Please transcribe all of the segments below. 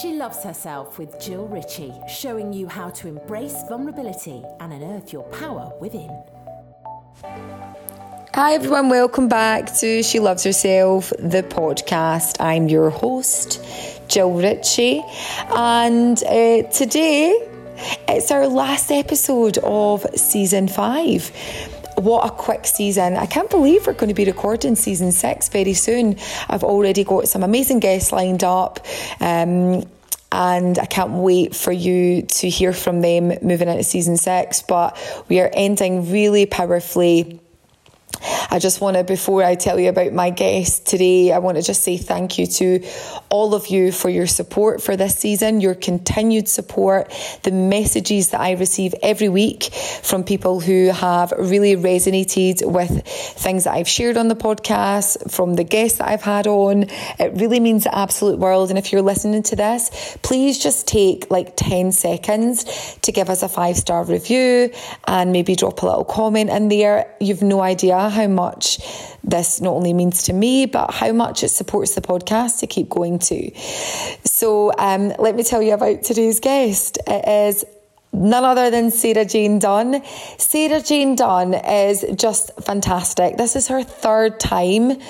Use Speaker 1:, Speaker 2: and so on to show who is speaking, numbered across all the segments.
Speaker 1: She loves herself with Jill Ritchie, showing you how to embrace vulnerability and unearth your power within.
Speaker 2: Hi, everyone. Welcome back to She Loves Herself, the podcast. I'm your host, Jill Ritchie, and uh, today it's our last episode of season five what a quick season. I can't believe we're going to be recording season six very soon. I've already got some amazing guests lined up. Um, and I can't wait for you to hear from them moving into season six. But we are ending really powerfully I just want to, before I tell you about my guest today, I want to just say thank you to all of you for your support for this season, your continued support, the messages that I receive every week from people who have really resonated with things that I've shared on the podcast, from the guests that I've had on. It really means the absolute world. And if you're listening to this, please just take like 10 seconds to give us a five star review and maybe drop a little comment in there. You've no idea how much this not only means to me, but how much it supports the podcast to keep going to. So, um, let me tell you about today's guest. It is none other than Sarah Jayne Dunn. Sarah Jayne Dunn is just fantastic. This is her third time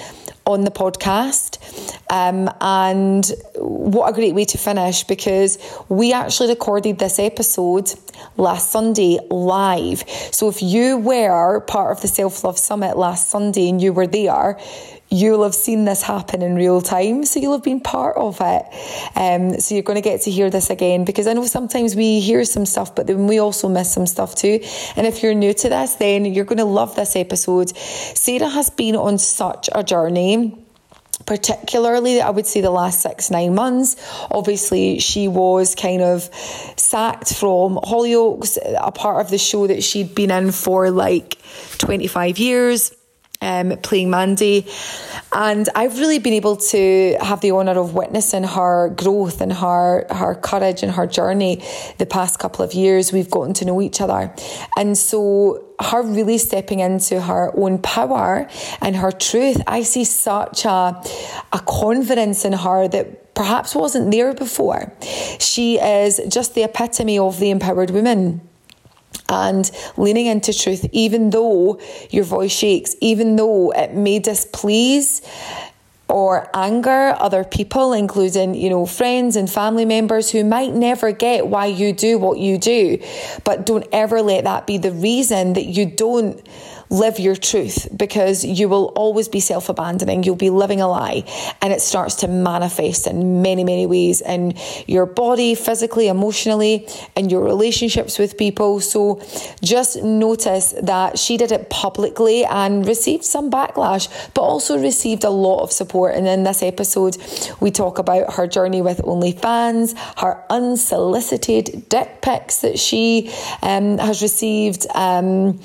Speaker 2: on the podcast. Um, and what a great way to finish because we actually recorded this episode last Sunday live. So if you were part of the Self Love Summit last Sunday and you were there, you'll have seen this happen in real time. So you'll have been part of it. Um, so you're going to get to hear this again because I know sometimes we hear some stuff, but then we also miss some stuff too. And if you're new to this, then you're going to love this episode. Sarah has been on such a journey particularly I would say the last six, nine months. Obviously, she was kind of sacked from Hollyoaks, a part of the show that she'd been in for like 25 years um, playing Mandy. And I've really been able to have the honour of witnessing her growth and her, her courage and her journey the past couple of years. We've gotten to know each other. And so her really stepping into her own power and her truth, I see such a, a confidence in her that perhaps wasn't there before. She is just the epitome of the empowered woman and leaning into truth, even though your voice shakes, even though it may displease or anger other people, including, you know, friends and family members who might never get why you do what you do. But don't ever let that be the reason that you don't live your truth because you will always be self abandoning. You'll be living a lie and it starts to manifest in many, many ways in your body, physically, emotionally, in your relationships with people. So just notice that she did it publicly and received some backlash, but also received a lot of support. And in this episode, we talk about her journey with OnlyFans, her unsolicited dick pics that she um, has received. Um,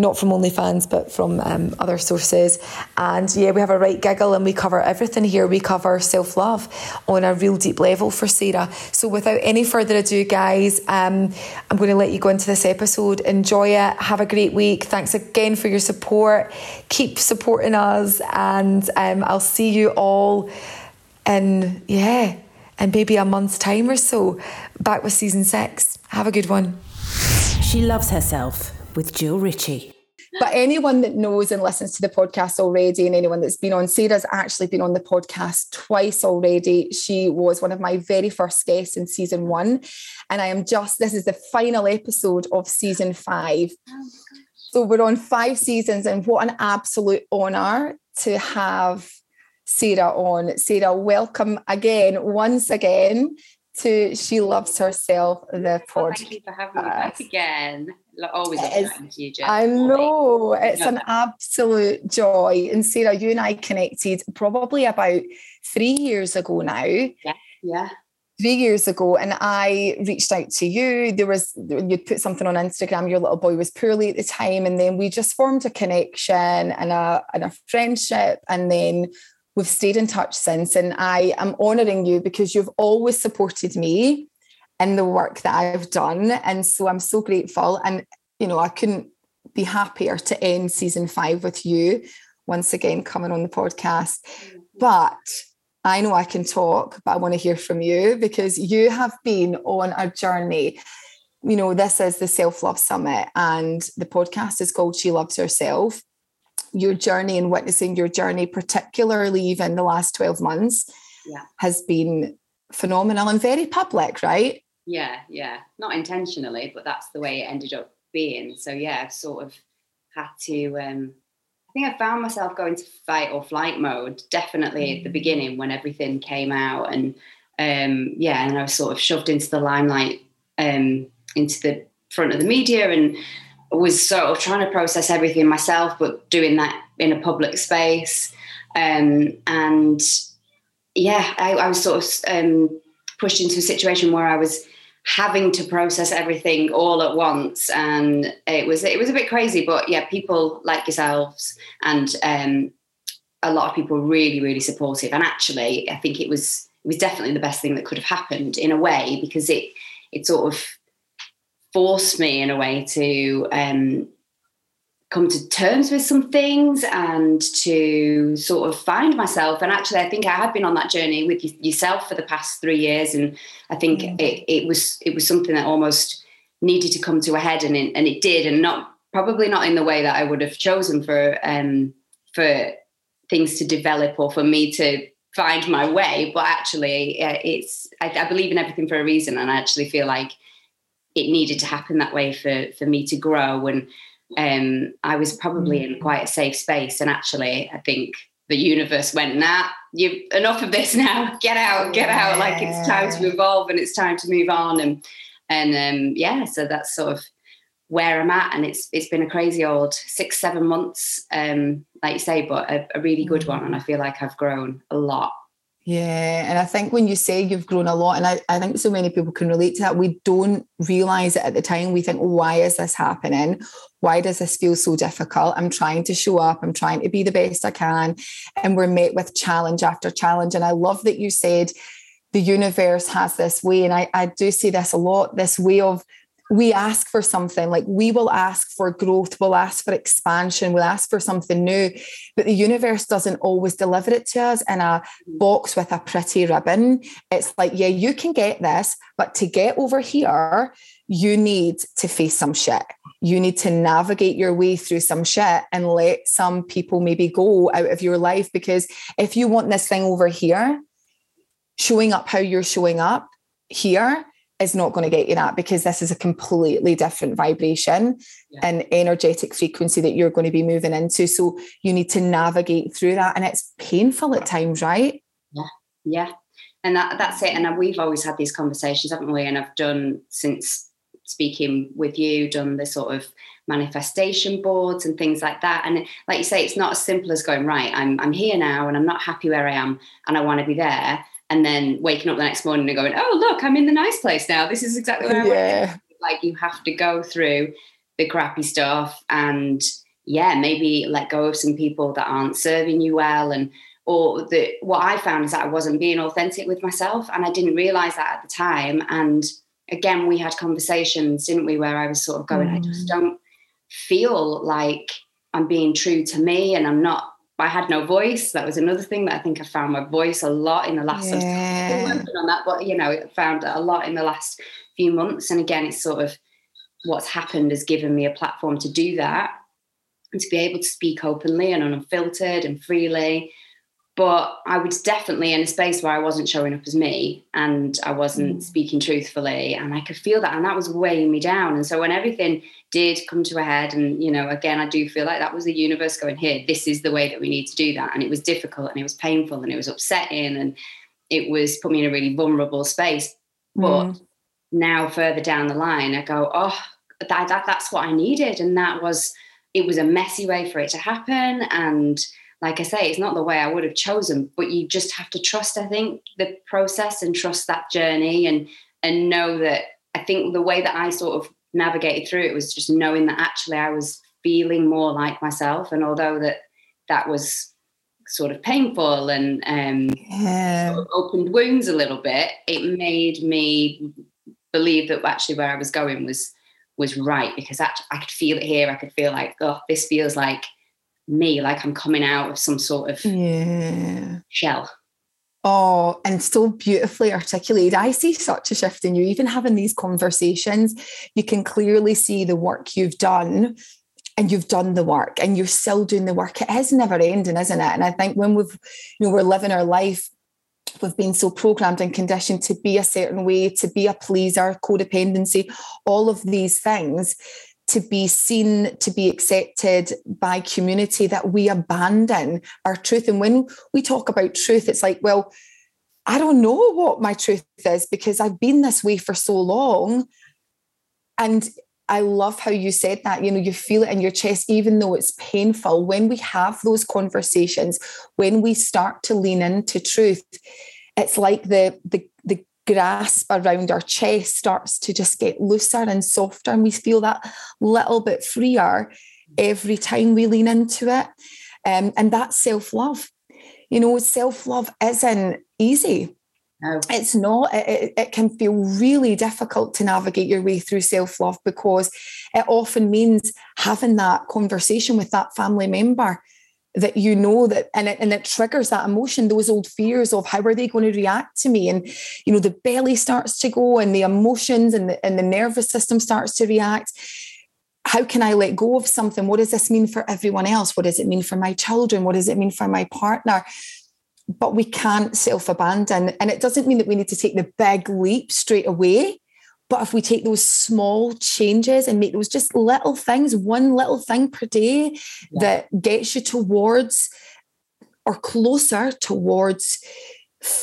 Speaker 2: not from OnlyFans, but from um, other sources. And yeah, we have a right giggle and we cover everything here. We cover self love on a real deep level for Sarah. So without any further ado, guys, um, I'm going to let you go into this episode. Enjoy it. Have a great week. Thanks again for your support. Keep supporting us. And um, I'll see you all in, yeah, in maybe a month's time or so, back with season six. Have a good one.
Speaker 1: She loves herself with Jill Ritchie.
Speaker 2: But anyone that knows and listens to the podcast already, and anyone that's been on, Sarah's actually been on the podcast twice already. She was one of my very first guests in season one. And I am just, this is the final episode of season five. Oh so we're on five seasons, and what an absolute honour to have Sarah on. Sarah, welcome again, once again to She Loves Herself, the podcast.
Speaker 3: Thank you for having me back again always
Speaker 2: thank you, Jen. I know it's an absolute joy. And Sarah, you and I connected probably about three years ago now.
Speaker 3: Yeah, yeah.
Speaker 2: Three years ago, and I reached out to you. There was you'd put something on Instagram. Your little boy was poorly at the time, and then we just formed a connection and a and a friendship, and then we've stayed in touch since. And I am honouring you because you've always supported me in the work that I've done. And so I'm so grateful. And, you know, I couldn't be happier to end season five with you once again coming on the podcast. But I know I can talk, but I want to hear from you because you have been on a journey. You know, this is the Self Love Summit, and the podcast is called She Loves Herself. Your journey and witnessing your journey, particularly even the last 12 months,
Speaker 3: yeah.
Speaker 2: has been phenomenal and very public, right?
Speaker 3: Yeah, yeah. Not intentionally, but that's the way it ended up being. So, yeah, I've sort of had to um, I think I found myself going to fight or flight mode definitely mm. at the mm. beginning when everything came out, and um, yeah, and I was sort of shoved into the limelight, um, into the front of the media, and was sort of trying to process everything myself, but doing that in a public space, um, and yeah, I, I, was sort of um, pushed into a situation where I was having to process everything all at once. And it was it was a bit crazy but yeah people like yourselves and um, a lot of people really really supportive. And actually i think it was it was definitely the best thing that could have happened in a way because it it sort of forced me in a way to um, come to terms with some things and to sort of find myself. And actually, I think I have been on that journey with yourself for the past three years, and I think mm. it, it was it was something that almost needed to come to a head, and it, and it did, and not probably not in the way that I would have chosen for um, for things to develop or for me to find my way. But actually, uh, it's I, I believe in everything for a reason, and I actually feel like it needed to happen that way for for me to grow and um, I was probably in mm. quite a safe space. And actually, I think the universe went, nah, you enough of this now. Get out, get out. Like it's time to evolve and it's time to move on. And and um, yeah, so that's sort of where I'm at. And it's it's been a crazy old six, seven months, um, like you say, but a, a really good one. And I feel like I've grown a lot
Speaker 2: yeah, and I think when you say you've grown a lot, and I, I think so many people can relate to that, we don't realize it at the time. We think, why is this happening? Why does this feel so difficult? I'm trying to show up, I'm trying to be the best I can. And we're met with challenge after challenge. And I love that you said the universe has this way. And I, I do see this a lot this way of we ask for something like we will ask for growth we'll ask for expansion we'll ask for something new but the universe doesn't always deliver it to us in a box with a pretty ribbon. It's like yeah you can get this but to get over here you need to face some shit. You need to navigate your way through some shit and let some people maybe go out of your life because if you want this thing over here showing up how you're showing up here is not going to get you that because this is a completely different vibration yeah. and energetic frequency that you're going to be moving into. So you need to navigate through that. And it's painful at times, right?
Speaker 3: Yeah. Yeah. And that, that's it. And we've always had these conversations, haven't we? And I've done since speaking with you, done the sort of manifestation boards and things like that. And like you say, it's not as simple as going, right, I'm I'm here now and I'm not happy where I am and I want to be there and then waking up the next morning and going, oh, look, I'm in the nice place now. This is exactly where I yeah. want Like you have to go through the crappy stuff and yeah, maybe let go of some people that aren't serving you well. And or the what I found is that I wasn't being authentic with myself and I didn't realize that at the time. And again, we had conversations, didn't we, where I was sort of going, mm. I just mm. don't feel like I'm being true to me and I'm not I had no voice. That was another thing that I think I found my voice a lot in the last. Yeah. working on that, but you know, found a lot in the last few months. And again, it's sort of what's happened has given me a platform to do that and to be able to speak openly and unfiltered and freely but I was definitely in a space where I wasn't showing up as me and I wasn't mm. speaking truthfully. And I could feel that. And that was weighing me down. And so when everything did come to a head, and, you know, again, I do feel like that was the universe going, here, this is the way that we need to do that. And it was difficult and it was painful and it was upsetting and it was put me in a really vulnerable space. But mm. now, further down the line, I go, oh, that, that, that's what I needed. And that was, it was a messy way for it to happen. And, like I say, it's not the way I would have chosen, but you just have to trust, I think, the process and trust that journey and and know that I think the way that I sort of navigated through it was just knowing that actually I was feeling more like myself. And although that that was sort of painful and um, yeah. sort of opened wounds a little bit, it made me believe that actually where I was going was was right because actually I could feel it here. I could feel like, oh, this feels like me, like I'm coming out of some sort of
Speaker 2: yeah.
Speaker 3: shell.
Speaker 2: Oh, and so beautifully articulated. I see such a shift in you. Even having these conversations, you can clearly see the work you've done and you've done the work and you're still doing the work. It is never ending, isn't it? And I think when we've, you know, we're living our life, we've been so programmed and conditioned to be a certain way, to be a pleaser, codependency, all of these things to be seen, to be accepted by community, that we abandon our truth. And when we talk about truth, it's like, well, I don't know what my truth is because I've been this way for so long. And I love how you said that. You know, you feel it in your chest, even though it's painful. When we have those conversations, when we start to lean into truth, it's like the the grasp around our chest starts to just get looser and softer, and we feel that little bit freer every time we lean into it. Um, and that's self love. You know, self love isn't easy. No. It's not. It, it, can feel really difficult to navigate your way through self love because it often means having that conversation with that family member that you know that and it, and it triggers that emotion those old fears of how are they going to react to me? And you know the belly starts to go and the emotions and the, and the nervous system starts to react. How can i let go of something? What does this mean for everyone else? What does it mean for my children? What does it mean for my partner? But we can't self abandon and it doesn't mean that we need to take the big leap straight away but if we take those small changes and make those just little things, one little thing per day yeah. that gets you towards or closer towards,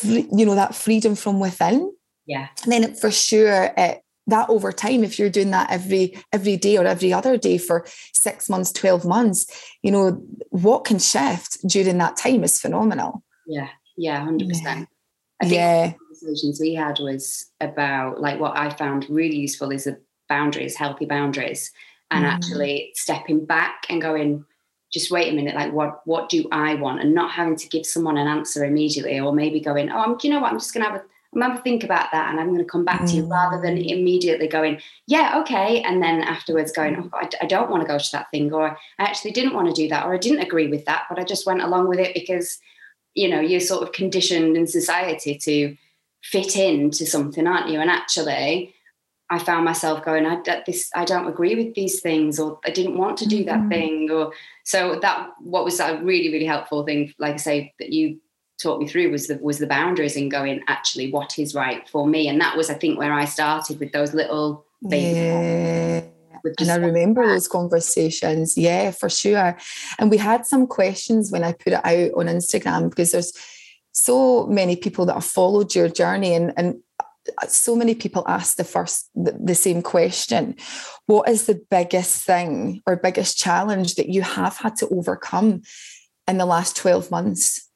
Speaker 2: you know, that freedom from within.
Speaker 3: Yeah.
Speaker 2: And then for sure, it, that over time, if you're doing that every every day or every other day for six months, 12 months, you know, what can shift during that time is phenomenal.
Speaker 3: Yeah. Yeah. 100%. Yeah. I think yeah. Conversations we had was about like what I found really useful is the boundaries, healthy boundaries, and mm. actually stepping back and going, just wait a minute, like what what do I want, and not having to give someone an answer immediately, or maybe going, oh, I'm, you know what, I'm just gonna have a I'm gonna think about that, and I'm gonna come back mm. to you, rather than mm. immediately going, yeah, okay, and then afterwards going, oh, I, I don't want to go to that thing, or I actually didn't want to do that, or I didn't agree with that, but I just went along with it because you know you're sort of conditioned in society to fit into something aren't you and actually I found myself going, I, this, I don't agree with these things, or I didn't want to do that mm-hmm. thing, or so that. What was a really, really helpful thing, like I say, that you taught me through was the was the boundaries and going, actually, what is right for me, and that was, I think, where I started with those little baby.
Speaker 2: Yeah. And I remember those conversations. Yeah, for sure. And we had some questions when I put it out on Instagram because there's so many people that have followed your journey and, and so many people ask the first the, same question what is the biggest thing or biggest challenge that you have had to overcome in the last 12 months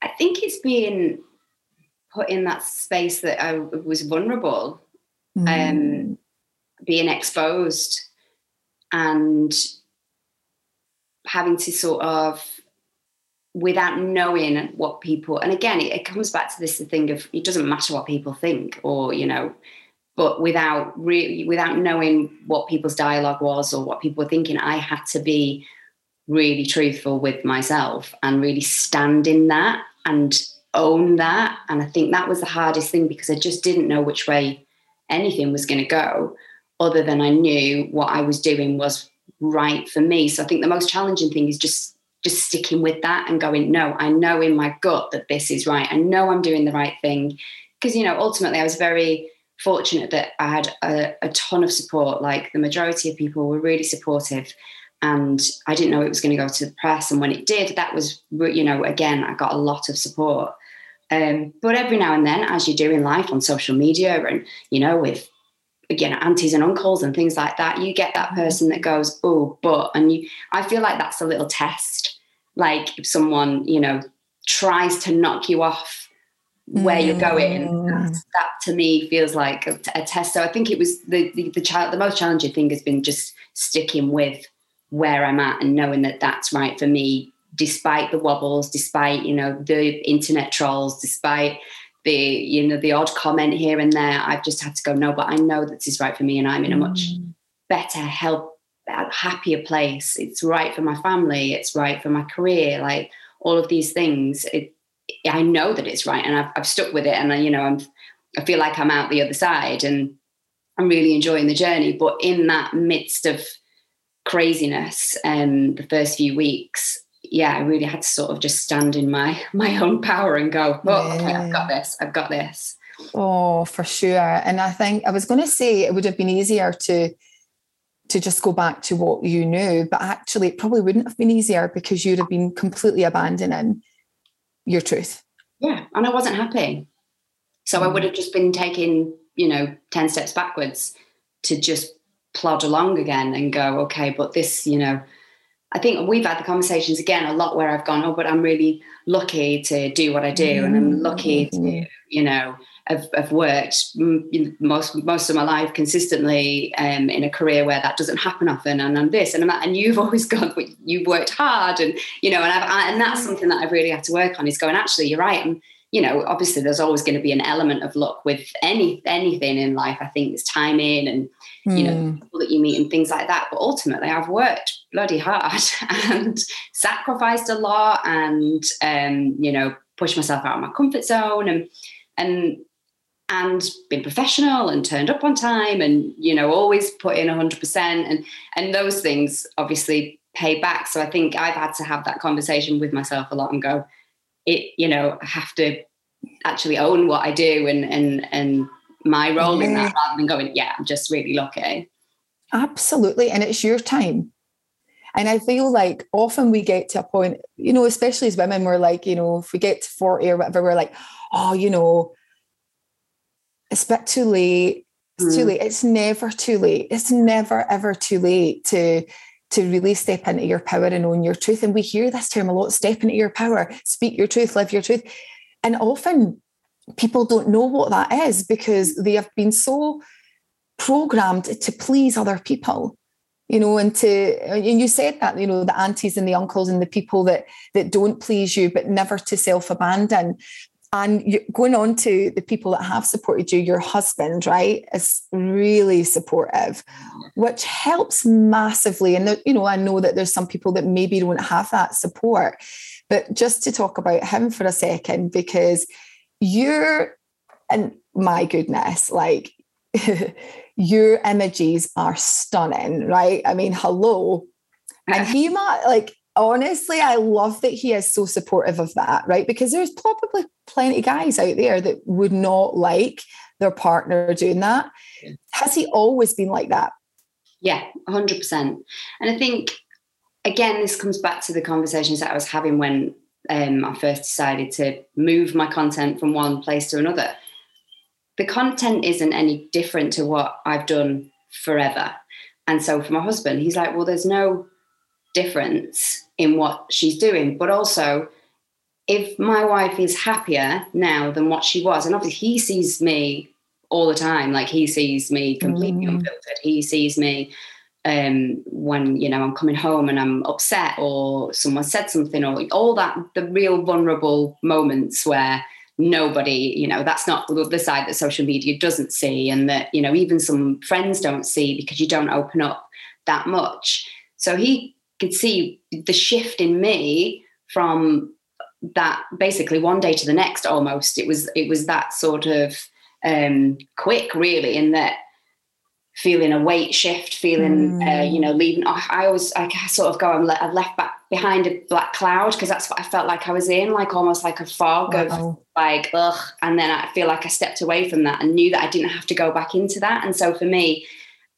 Speaker 3: i think it's been put in that space that i was vulnerable mm. um being exposed and having to sort of without knowing what people and again it, it, comes back to this thing of it doesn't matter what people think or you know but without really without knowing what people's dialogue was or what people were thinking i had to be really truthful with myself and really stand in that and own that. And i think that was the hardest thing because i just didn't know which way anything was going to go other than i knew what i was doing was right for me. So i think the most challenging thing is just just sticking with that and going, no, I know in my gut that this is right. I know I'm doing the right thing. Because, you know, ultimately I was very fortunate that I had a, a, ton of support. Like the majority of people were really supportive. And I didn't know it was going to go to the press. And when it did, that was, you know, again, I got a lot of support. Um, but every now and then, as you do in life on social media and, you know, with you know aunties and uncles and things like that you get that person that goes oh but and you i feel like that's a little test. Like if someone you know tries to knock you off where mm. you're going that, that, to me feels like a, a, test. So i think it was the the, the child the most challenging thing has been just sticking with where i'm at and knowing that that's right for me despite the wobbles despite you know the internet trolls despite the you know the odd comment here and there i've just had to go no but i know that this is right for me and i'm in a much mm. better health a happier place. It's right for my family. It's right for my career. Like all of these things, it, I know that it's right, and I've, I've stuck with it, and I, you know, I'm, I feel like I'm out the other side, and I'm really enjoying the journey. But in that midst of craziness, um, the first few weeks, yeah, I really had to sort of just stand in my my own power and go, oh, okay, I've got this, I've got this.
Speaker 2: Oh, for sure. And I think I was going to say it would have been easier to to just go back to what you knew, but actually it probably wouldn't have been easier because you'd have been completely abandoning your truth.
Speaker 3: Yeah, and I wasn't happy. So mm. I would have just been taking, you know, 10 steps backwards to just plod along again and go, okay, but this, you know, I think we've had the conversations again a lot where I've gone, oh, but I'm really lucky to do what I do, mm. and I'm lucky to, mm-hmm. you know, have, have worked most most of my life consistently um, in a career where that doesn't happen often, and I'm this and I'm that, and you've always gone, but you've worked hard, and you know, and I've, I, and that's something that I've really had to work on is going. Actually, you're right. I'm, you know, obviously there's always going to be an element of luck with any anything in life. I think there's timing and you know hmm. people that you meet and things like that. But ultimately, I've worked bloody hard and sacrificed a lot, and um, you know, pushed myself out of my comfort zone, and and and been professional and turned up on time, and you know, always put in 100 percent, and and those things obviously pay back. So I think I've had to have that conversation with myself a lot and go it you know I have to actually own what I do and and and my role yeah. in that rather than going yeah I'm just really lucky
Speaker 2: absolutely and it's your time and I feel like often we get to a point you know especially as women we're like you know if we get to 40 or whatever we're like oh you know it's a bit too late it's mm. too late it's never too late it's never ever too late to to really step into your power and own your truth. And we hear this term a lot step into your power, speak your truth, live your truth. And often people don't know what that is because they have been so programmed to please other people you know and to and you said that you know the aunties and the uncles and the people that that don't please you but never to self abandon and going on to the people that have supported you, your husband, right, is really supportive, which helps massively. And, you know, I know that there's some people that maybe don't have that support. But just to talk about him for a second, because you're, and my goodness, like your images are stunning, right? I mean, hello. And he might, like, honestly, I love that he is so supportive of that, right? Because there's probably plenty of guys out there that would not like their partner doing that. Has he always been like that?
Speaker 3: Yeah, 100%. And I think, again, this comes back to the conversations that I was having when um, I first decided to move my content from one place to another. The content isn't any different to what I've done forever. And so for my husband, he's like, well, there's no difference in what she's doing. But also, if my wife is happier now than what she was, and obviously he sees me all the time, like he sees me completely mm. unfiltered. He sees me um, when you know I'm coming home and I'm upset or someone said something or all that the real vulnerable moments where nobody you know that's not the side that social media doesn't see and that you know even some friends don't see because you don't open up that much so he could see the shift in me from that basically one day to the next almost it was it was that sort of um quick really in that feeling a weight shift feeling mm. uh, you know leaving i always i sort of go i'm le- i left back behind a black cloud because that's what i felt like i was in like almost like a fog wow. of like ugh. And then i feel like i stepped away from that and knew that i didn't have to go back into that. And so for me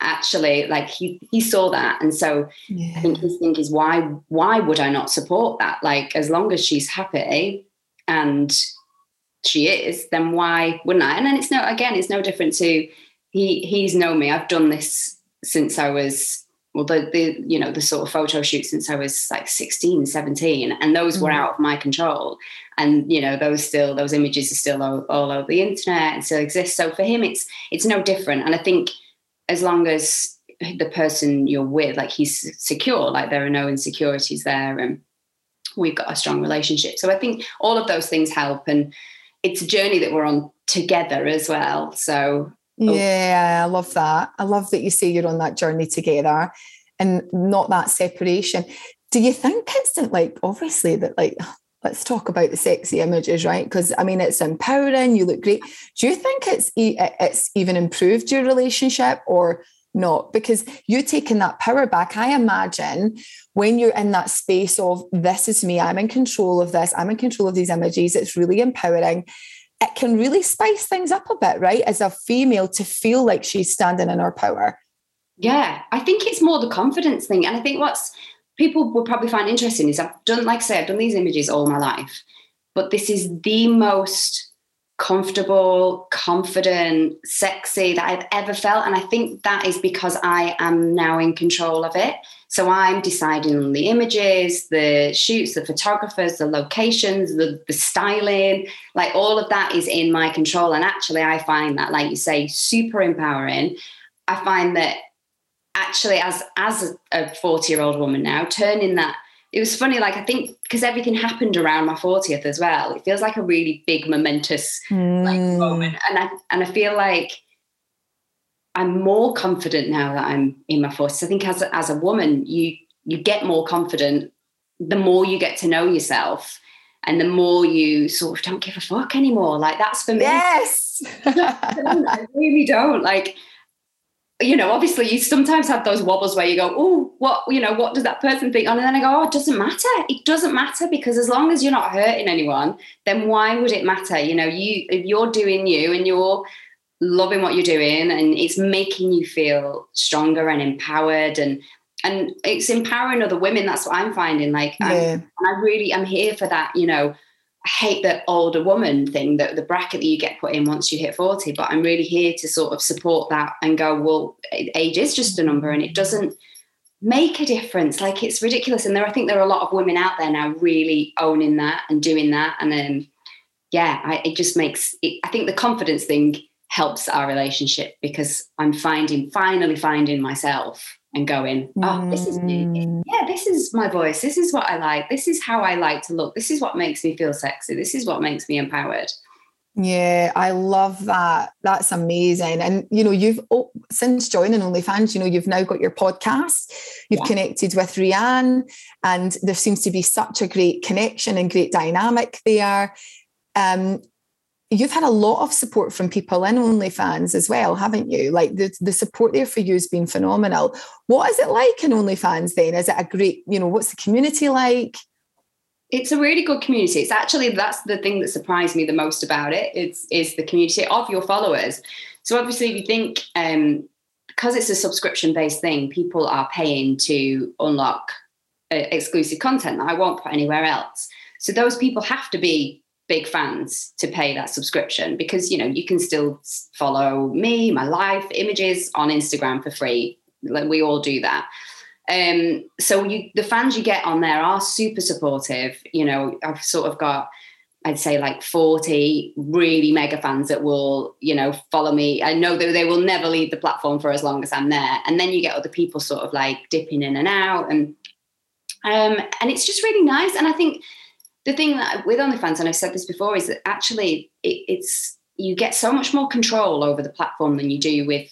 Speaker 3: actually like he he saw that. And so yeah. i think his thing is why why would i not support that? Like as long as she's happy and she is then why wouldn't i? And then it's no again it's no different to he he's known me. I've done this since i was well the, the you know the sort of photo shoot since i was like 16 17 and those mm-hmm. were out of my control and you know those still those images are still all, all over the internet and still exist so for him it's it's no different and i think as long as the person you're with, like he's secure, like there are no insecurities there, and we've got a strong relationship. So I think all of those things help, and it's a journey that we're on together as well. So.
Speaker 2: Oh. yeah, I love that. I love that you say you're on that journey together, and not that separation. Do you think it's like obviously that like let's talk about the sexy images, right? Because I mean, it's empowering. You look great. Do you think it's it's even improved your relationship or not? Because you're taking that power back. I imagine when you're in that space of this is me, I'm in control of this, I'm in control of these images. It's really empowering. It can really spice things up a bit, right? As a female, to feel like she's standing in her power.
Speaker 3: Yeah, I think it's more the confidence thing. And I think what's people will probably find interesting is I've done, like I say, I've done these images all my life, but this is the most comfortable, confident, sexy that I've ever felt. And I think that is because I am now in control of it. So I'm deciding on the images, the shoots, the photographers, the locations, the, the styling, like all of that is in my control. And actually, I find that, like you say, super empowering. I find that actually as as a 40 year old woman now turning that it was funny like i think because everything happened around my 40th as well it feels like a really big momentous mm. like, moment and i and i feel like i'm more confident now that i'm in my 40s i think as a, as a woman you you get more confident the more you get to know yourself and the more you sort of don't give a fuck anymore like that's for me
Speaker 2: yes
Speaker 3: i really don't like you know, obviously you sometimes have those wobbles where you go, oh, what, you know, what does that person think? And then I go, oh, it doesn't matter. It doesn't matter because as long as you're not hurting anyone, then why would it matter? You know, you if you're doing you and you're loving what you're doing and it's making you feel stronger and empowered and and it's empowering other women. That's what I'm finding. Like, um, yeah. I'm, I really, I'm here for that. You know, I hate the older woman thing that the bracket that you get put in once you hit 40 but i'm really here to sort of support that and go well age is just a number and it doesn't make a difference like it's ridiculous and there i think there are a lot of women out there now really owning that and doing that and then yeah I, it just makes it, i think the confidence thing helps our relationship because i'm finding finally finding myself and going, oh, this is me. Mm. Yeah, this is my voice. This is what I like. This is how I like to look. This is what makes me feel sexy. This is what makes me empowered.
Speaker 2: Yeah, I love that. That's amazing. And you know, you've oh, since joining OnlyFans, you know, you've now got your podcast. You've yeah. connected with Rianne, and there seems to be such a great connection and great dynamic there. Um, you've had a lot of support from people in OnlyFans as well, haven't you? Like the, the support there for you has been phenomenal. What is it like in OnlyFans then? Is it a great, you know, what's the community like?
Speaker 3: It's a really good community. It's actually that's the thing that surprised me the most about it. It's is the community of your followers. So obviously, if you think um, because it's a subscription based thing, people are paying to unlock uh, exclusive content that I won't put anywhere else. So those people have to be big fans to pay that subscription because you know you can still follow me my life images on instagram for free like we all do that um so you the fans you get on there are super supportive you know i've sort of got I'd say like 40 really mega fans that will, you know, follow me. I know that they will never leave the platform for as long as I'm there. And then you get other people sort of like dipping in and out and um and it's just really nice. And I think the thing that with OnlyFans, and I've said this before, is that actually it, it's you get so much more control over the platform than you do with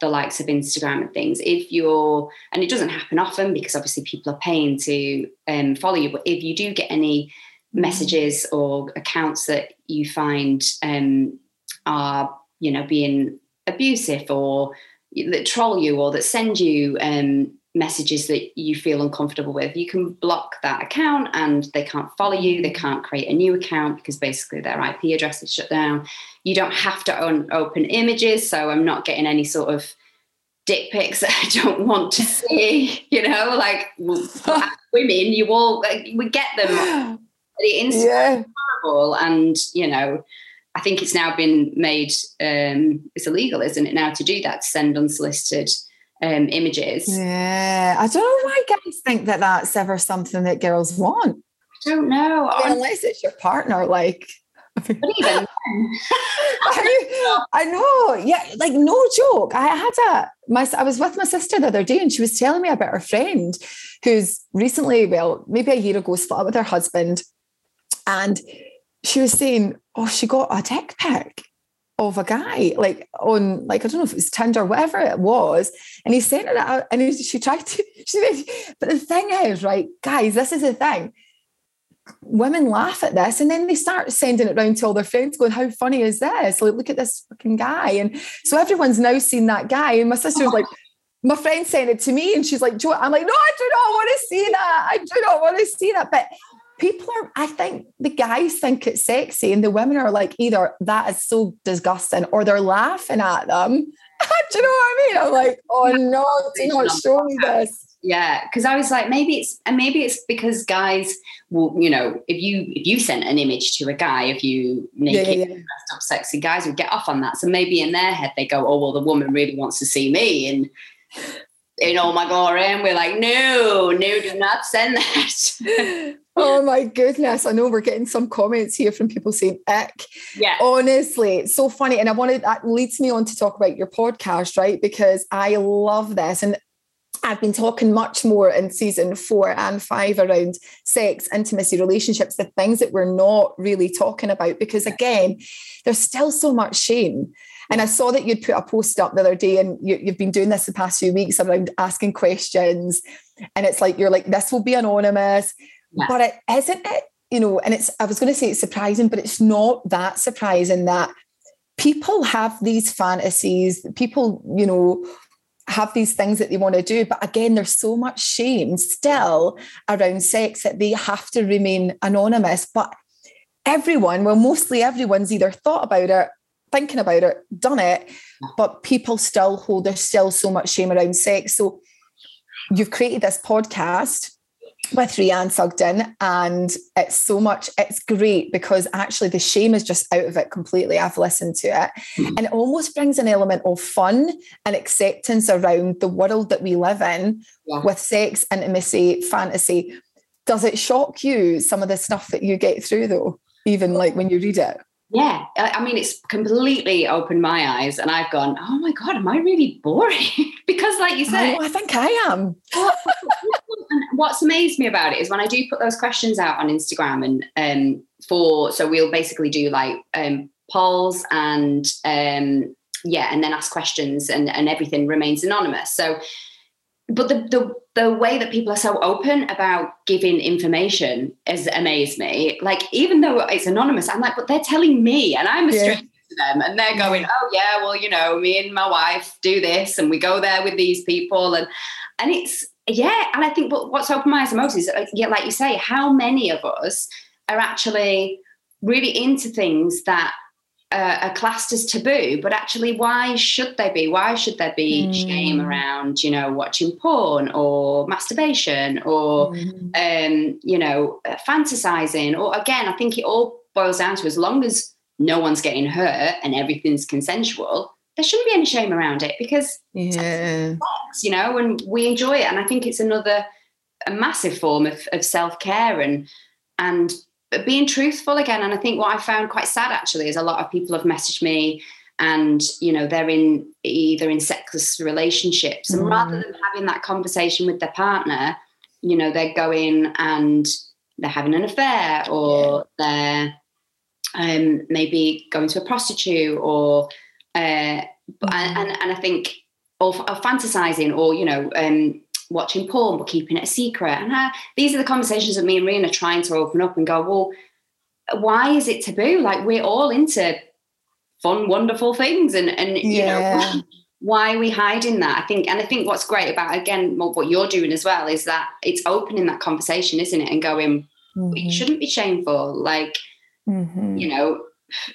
Speaker 3: the likes of Instagram and things. If you're, and it doesn't happen often because obviously people are paying to um, follow you, but if you do get any mm-hmm. messages or accounts that you find um, are, you know, being abusive or that troll you or that send you um, messages that you feel uncomfortable with, you can block that account and they can't follow you. They can't create a new account because basically their IP address is shut down. You don't have to own, open images. So I'm not getting any sort of dick pics that I don't want to see. You know, like women, you all, like, we get them. It's yeah. horrible. And, you know, I think it's now been made, um, it's illegal, isn't it, now to do that, to send unsolicited um, images.
Speaker 2: Yeah, I don't know why guys think that that's ever something that girls want.
Speaker 3: I don't know.
Speaker 2: I mean, unless it's your partner, like. I, I know, yeah, like no joke. I had a my I was with my sister the other day, and she was telling me about her friend who's recently, well, maybe a year ago, split up with her husband, and she was saying, "Oh, she got a dick pic," of a guy, like on, like, I don't know if it was Tinder, whatever it was. And he sent it out and he, she tried to, she, made, but the thing is, right, guys, this is the thing. women laugh at this and then they start sending it around to all their friends going how funny is this like look at this fucking guy and so everyone's now seen that guy and my sister was like my friend sent it to me and she's like Joe I'm like no I do not want to see that I do not want to see that but people are I think the guys think it's sexy and the women are like either that is so disgusting or they're laughing at them. Do you know what I mean? I'm like oh no do not show me this.
Speaker 3: Yeah because i was like maybe it's and maybe it's because guys will you know if you if you sent an image to a guy if you naked yeah, yeah, yeah. up sexy guys would get off on that. So maybe in their head they go oh well the woman really wants to see me. And in all my glory and we're like no no do not send that
Speaker 2: oh my goodness. I know we're getting some comments here from people saying ick.
Speaker 3: Yeah.
Speaker 2: Honestly it's so funny. And i wanted that leads me on to talk about your podcast right? Because i love this. And I've been talking much more in season four and five around sex, intimacy, relationships, the things that we're not really talking about, because again, there's still so much shame. And I saw that you'd put a post up the other day, and you, have been doing this the past few weeks around asking questions. And it's like, you're like, this will be anonymous, but it isn't it, you know, and it's, I was going to say it's surprising, but it's not that surprising that people have these fantasies, people, you know, have these things that they want to do. But again, there's so much shame still around sex that they have to remain anonymous. But everyone, well, mostly everyone's either thought about it, thinking about it, done it, but people still hold, there's still so much shame around sex. So you've created this podcast with Rianne Sugden, and it's so much, it's great because actually the shame is just out of it completely. I've listened to it, mm-hmm. and it almost brings an element of fun and acceptance around the world that we live in yeah. with sex, intimacy, fantasy. Does it shock you some of the stuff that you get through though, even like when you read it?
Speaker 3: Yeah i mean it's completely opened my eyes and i've gone oh my god am i really boring? Because like you said
Speaker 2: oh, i think i am.
Speaker 3: What's amazed me about it is when i do put those questions out on instagram and um for so we'll basically do like um polls and um yeah and then ask questions and and everything remains anonymous. So but the, the the way that people are so open about giving information has amazed me. Like even though it's anonymous, I'm like, but they're telling me, and I'm a yeah. stranger to them, and they're going, oh yeah, well you know, me and my wife do this, and we go there with these people, and and it's yeah, and I think but what's opened my eyes the most is yeah, like you say, how many of us are actually really into things that uh, are classed as taboo, but actually, why should they be? Why should there be mm. shame around, you know, watching porn or masturbation or, mm. um, you know, uh, fantasizing? Or again, I think it all boils down to as long as no one's getting hurt and everything's consensual, there shouldn't be any shame around it because,
Speaker 2: yeah.
Speaker 3: Sex, you know, and we enjoy it. And I think it's another a massive form of, of self care and and being truthful again. And I think what I found quite sad actually is a lot of people have messaged me and you know they're in either in sexless relationships and mm. rather than having that conversation with their partner you know they're going and they're having an affair or they're um, maybe going to a prostitute or uh, mm. and, and i think or, or fantasizing or you know um, watching porn but keeping it a secret. And uh, these are the conversations that me and Rianne are trying to open up and go, well, why is it taboo? Like we're all into fun, wonderful things, and and you yeah. know. Why are we hiding that? I think, and I think what's great about again what you're doing as well is that it's opening that conversation, isn't it? And going, mm-hmm. it shouldn't be shameful. Like, mm-hmm. you know,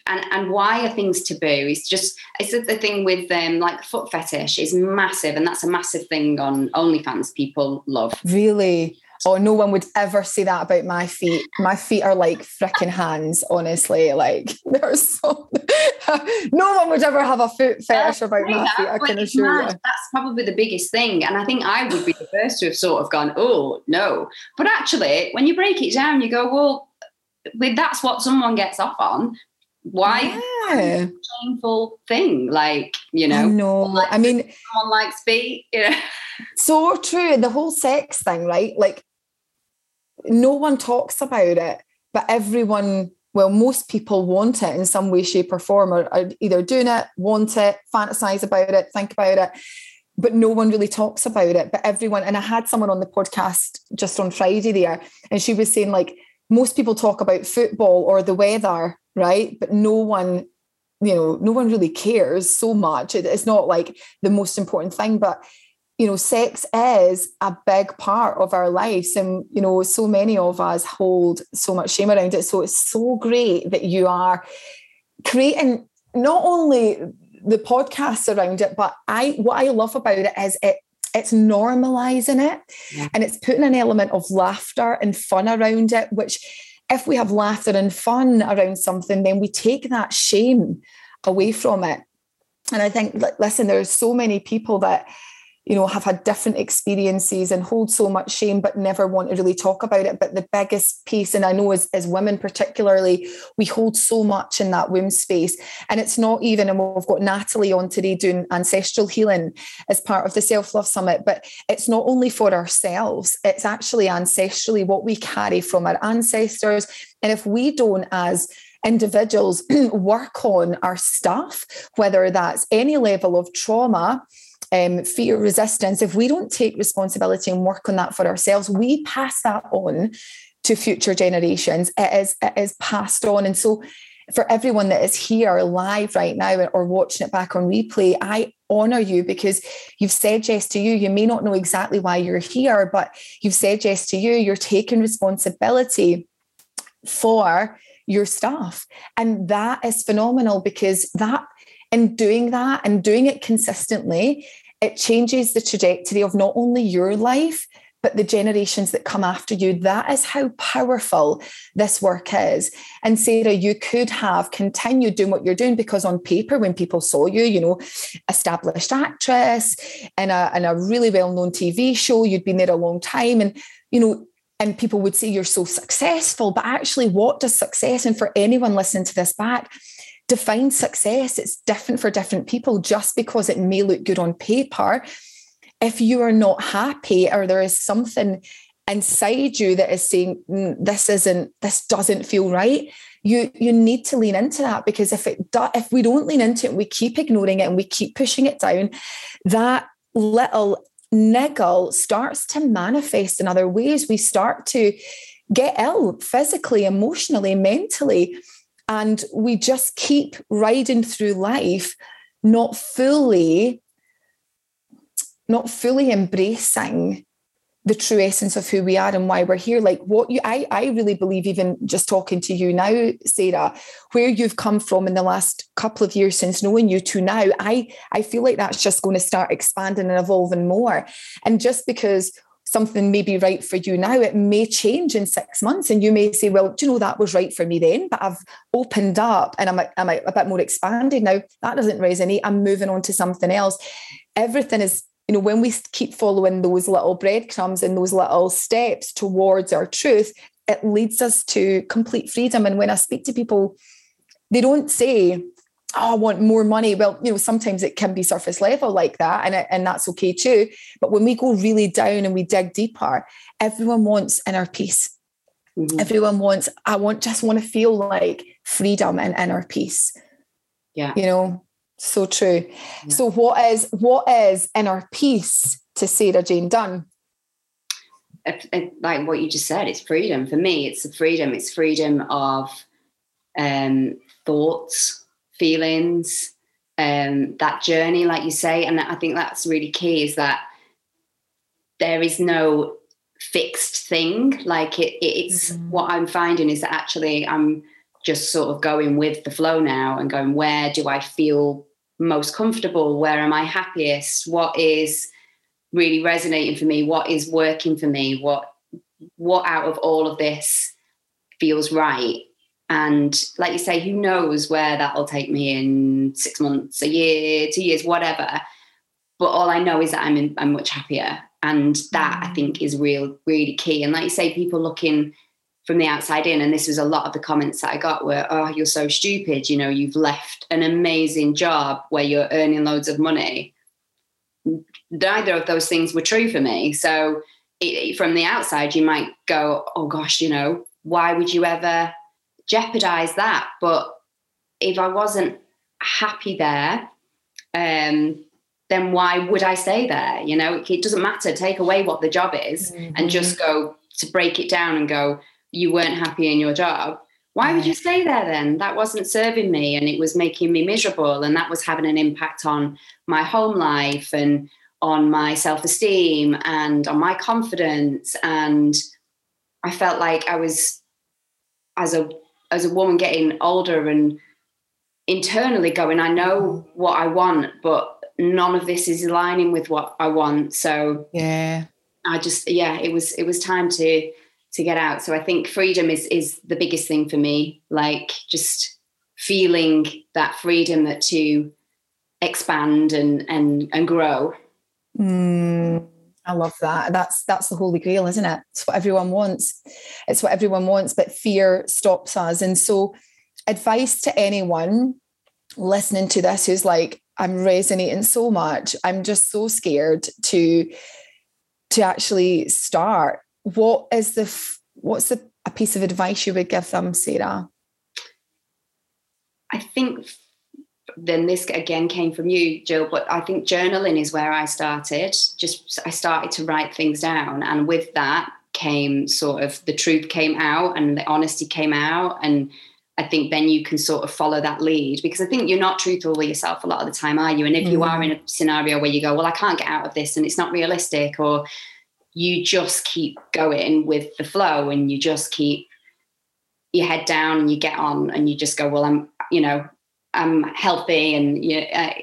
Speaker 3: and and why are things taboo? It's just it's the thing with um like foot fetish is massive and that's a massive thing on onlyfans people love.
Speaker 2: Really? Oh no one would ever say that about my feet. My feet are like freaking hands honestly. Like they're so no one would ever have a foot fetish about my feet i can assure you
Speaker 3: that's probably the biggest thing and i think i would be the first to have sort of gone oh no. But actually when you break it down you go well that's what someone gets off on why yeah. shameful thing? Like you know
Speaker 2: no i mean
Speaker 3: someone likes feet you know?
Speaker 2: So true the whole sex thing right? Like no one talks about it but everyone well most people want it in some way shape or form or are either doing it want it fantasize about it think about it but no one really talks about it. But everyone and i had someone on the podcast just on friday there and she was saying like most people talk about football or the weather, right? But no one, you know, no one really cares so much. it's not like the most important thing, but you know, sex is a big part of our lives. And, you know, so many of us hold so much shame around it. So it's so great that you are creating not only the podcasts around it, but I what I love about it is it it's normalizing it yeah. and it's putting an element of laughter and fun around it, which if we have laughter and fun around something, then we take that shame away from it. And I think, listen, there's so many people that you know, have had different experiences and hold so much shame, but never want to really talk about it. But the biggest piece, and I know as, as women particularly, we hold so much in that womb space. And it's not even, and we've got Natalie on today doing ancestral healing as part of the Self Love Summit, but it's not only for ourselves, it's actually ancestrally what we carry from our ancestors. And if we don't, as individuals, work on our stuff, whether that's any level of trauma, um, fear resistance, if we don't take responsibility and work on that for ourselves, we pass that on to future generations. It is, it is passed on. And so for everyone that is here live right now or watching it back on replay, I honor you because you've said yes to you. You may not know exactly why you're here, but you've said yes to you. You're taking responsibility for your staff. And that is phenomenal because that in doing that and doing it consistently it changes the trajectory of not only your life, but the generations that come after you. That is how powerful this work is. And Sarah, you could have continued doing what you're doing because on paper, when people saw you, you know, established actress in a, in a really well-known TV show, you'd been there a long time. And, you know, and people would say you're so successful. But actually, what does success, and for anyone listening to this back, define success. It's different for different people just because it may look good on paper. If you are not happy or there is something inside you that is saying mm, this isn't this doesn't feel right you you need to lean into that because if it do, if we don't lean into it and we keep ignoring it and we keep pushing it down that little niggle starts to manifest in other ways we start to get ill physically emotionally mentally and we just keep riding through life, not fully, not fully embracing the true essence of who we are and why we're here. Like what you I, I really believe, even just talking to you now, Sarah, where you've come from in the last couple of years since knowing you to now, I I feel like that's just going to start expanding and evolving more. And just because something may be right for you now, it may change in six months. And you may say, well, do you know that was right for me then? But I've opened up and I'm, a, I'm a, bit more expanded now. That doesn't resonate. I'm moving on to something else. Everything is, you know, when we keep following those little breadcrumbs and those little steps towards our truth, it leads us to complete freedom. And when I speak to people, they don't say, oh, I want more money. Well, you know, sometimes it can be surface level like that, and, and that's okay too. But when we go really down and we dig deeper, everyone wants inner peace. Mm-hmm. Everyone wants, I want just want to feel like freedom and inner peace.
Speaker 3: Yeah.
Speaker 2: You know, so true. Yeah. So what is what is inner peace to Sarah Jayne Dunn?
Speaker 3: It, it, like what you just said, it's freedom. For me, it's the freedom. It's freedom of um, thoughts, feelings, um, that journey, like you say. And I think that's really key is that there is no fixed thing. Like it, it's mm-hmm. what I'm finding is that actually I'm just sort of going with the flow now and going, where do I feel most comfortable? Where am I happiest? What is really resonating for me? What is working for me? What what out of all of this feels right? And like you say, who knows where that'll take me in six months, a year, two years, whatever. But all I know is that I'm in, I'm much happier, and that I mm. think is real, really key. And like you say, people looking from the outside in, and this was a lot of the comments that I got were, "Oh, you're so stupid. You know, you've left an amazing job where you're earning loads of money." Neither of those things were true for me. So it, from the outside, you might go, "Oh gosh, you know, why would you ever?" Jeopardize that. But if I wasn't happy there, um, then why would I stay there? You know, it, it doesn't matter. Take away what the job is mm-hmm. and just go to break it down and go, you weren't happy in your job, why would you stay there then? That wasn't serving me and it was making me miserable. And that was having an impact on my home life and on my self esteem and on my confidence. And I felt like I was, as a as a woman getting older and internally going, I know what I want, but none of this is aligning with what I want. So
Speaker 2: yeah,
Speaker 3: I just yeah, it was it was time to to get out. So I think freedom is is the biggest thing for me. Like just feeling that freedom that to expand and and and grow.
Speaker 2: Mm, I love that. That's that's the holy grail, isn't it? It's what everyone wants. It's what everyone wants, but fear stops us. And so, advice to anyone listening to this who's like, I'm resonating so much. I'm just so scared to to actually start what is the what's the a piece of advice you would give them, Sarah?
Speaker 3: I think then this again came from you, Jill, but I think journaling is where I started. Just I started to write things down, and with that came sort of the truth came out and the honesty came out and I think then you can sort of follow that lead because I think you're not truthful with yourself a lot of the time, are you? And if mm. you are in a scenario where you go, well, I can't get out of this and it's not realistic, or you just keep going with the flow and you just keep your head down and you get on and you just go well i'm you know i'm healthy and you uh,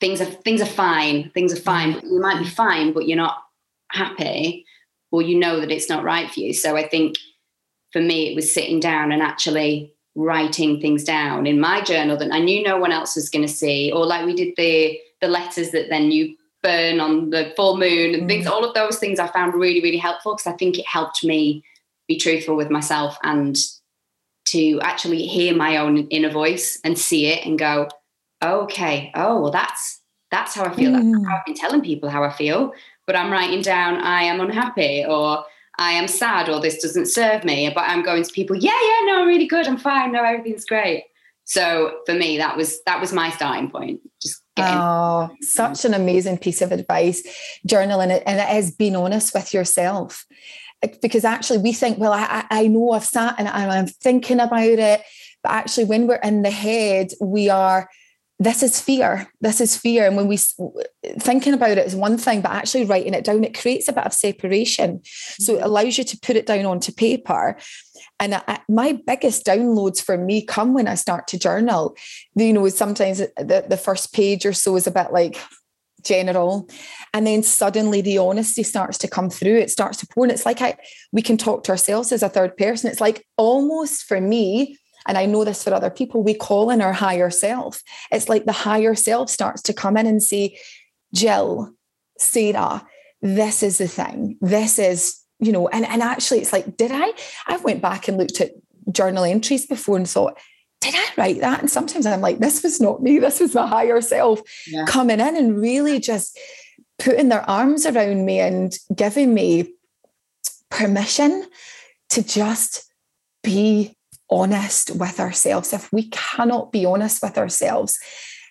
Speaker 3: things are things are fine things are fine you might be fine but you're not happy or you know that it's not right for you so i think for me it was sitting down and actually writing things down in my journal that i knew no one else was going to see or like we did the the letters that then you burn on the full moon and things. Mm. All of those things I found really, really helpful because I think it helped me be truthful with myself and to actually hear my own inner voice and see it and go, okay, oh well, that's that's how I feel. Mm. That's how I've been telling people how I feel, but I'm writing down I am unhappy or I am sad or this doesn't serve me. But I'm going to people, yeah, yeah, no, I'm really good. I'm fine. No, everything's great. So for me, that was that was my starting point. Just
Speaker 2: oh, such an amazing piece of advice, journaling, it, and it is being honest with yourself. Because actually, we think, well, I, I know I've sat and I'm thinking about it, but actually, when we're in the head, we are this is fear this is fear and when we thinking about it is one thing but actually writing it down it creates a bit of separation so it mm-hmm. allows you to put it down onto paper and I, my biggest downloads for me come when I start to journal. You know, sometimes the, the first page or so is a bit like general and then suddenly the honesty starts to come through. It starts to pour and it's like I, we can talk to ourselves as a third person. It's like almost for me and I know this for other people we call in our higher self. It's like the higher self starts to come in and say Jill Sarah this is the thing. This is you know, and, and actually it's like, did I? I went back and looked at journal entries before and thought, did I write that? And sometimes I'm like, this was not me. This was my higher self yeah. coming in and really just putting their arms around me and giving me permission to just be honest with ourselves. If we cannot be honest with ourselves,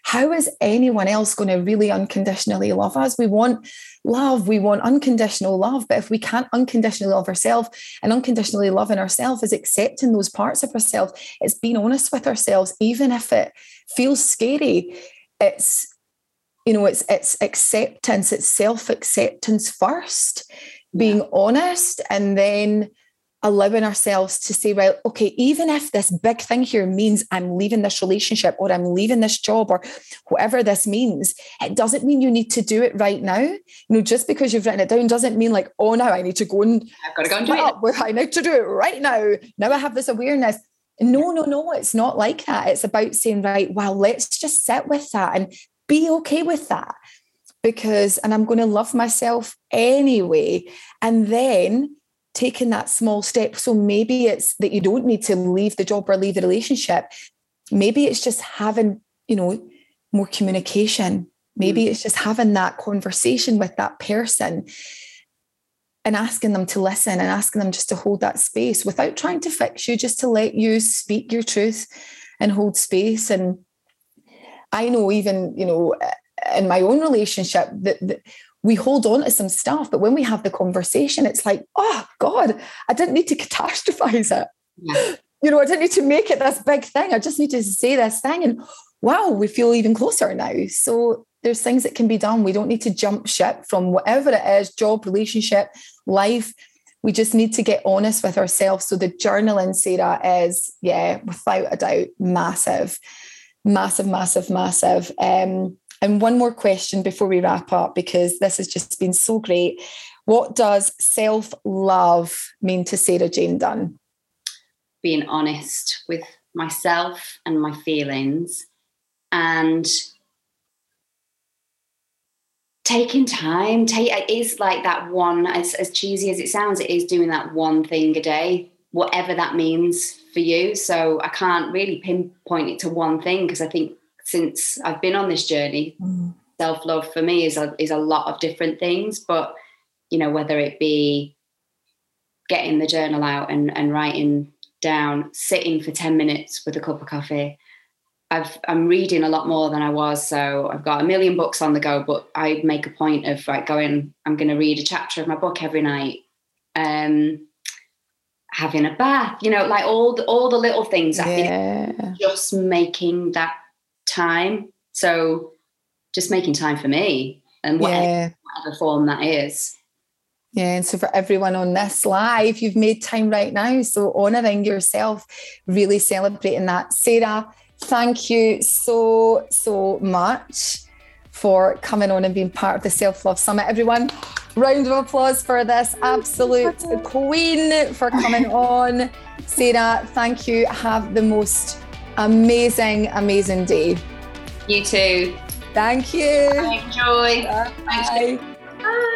Speaker 2: how is anyone else going to really unconditionally love us? We want love, we want unconditional love. But if we can't unconditionally love ourselves and unconditionally loving ourselves is accepting those parts of ourselves, it's being honest with ourselves, even if it feels scary. It's you know, it's it's acceptance, it's self-acceptance first, being yeah. honest and then allowing ourselves to say, well, okay, even if this big thing here means I'm leaving this relationship or I'm leaving this job or whatever this means, it doesn't mean you need to do it right now. You know, just because you've written it down doesn't mean like, oh, now I need to go and
Speaker 3: I've got to go and do it.
Speaker 2: Where I need to do it right now. Now I have this awareness. No, no, no, it's not like that. It's about saying, right, well, let's just sit with that and be okay with that. Because, and I'm going to love myself anyway. And then taking that small step. So maybe it's that you don't need to leave the job or leave the relationship. Maybe it's just having, you know, more communication. Maybe mm. it's just having that conversation with that person and asking them to listen and asking them just to hold that space without trying to fix you, just to let you speak your truth and hold space. And I know even, you know, in my own relationship that, that we hold on to some stuff, but when we have the conversation, it's like, oh God, I didn't need to catastrophize it. Yeah. You know, I didn't need to make it this big thing. I just need to say this thing. And wow, we feel even closer now. So there's things that can be done. We don't need to jump ship from whatever it is job, relationship, life. We just need to get honest with ourselves. So the journaling, Sarah, is, yeah, without a doubt, massive, massive, massive, massive. Um, and one more question before we wrap up, because this has just been so great. What does self love mean to Sarah Jayne Dunn?
Speaker 3: Being honest with myself and my feelings and taking time take it is like that one as, as cheesy as it sounds it is doing that one thing a day whatever that means for you so i can't really pinpoint it to one thing because i think since I've been on this journey, mm. self love for me is a, is a lot of different things. But you know, whether it be getting the journal out and, and writing down, sitting for ten minutes with a cup of coffee. I've, I'm reading a lot more than I was, so I've got a million books on the go. But I make a point of like going. I'm going to read a chapter of my book every night. Um, having a bath, you know, like all the, all the little things. Yeah. I think just making that time. So just making time for me and whatever, yeah. whatever form that is.
Speaker 2: Yeah, and so for everyone on this live, you've made time right now. So honouring yourself, really celebrating that. Sarah, thank you so, so much for coming on and being part of the Self Love Summit. Everyone, round of applause for this absolute queen for coming on. Sarah, thank you. Have the most amazing, amazing day.
Speaker 3: You too.
Speaker 2: Thank you.
Speaker 3: Enjoy. Bye. Bye.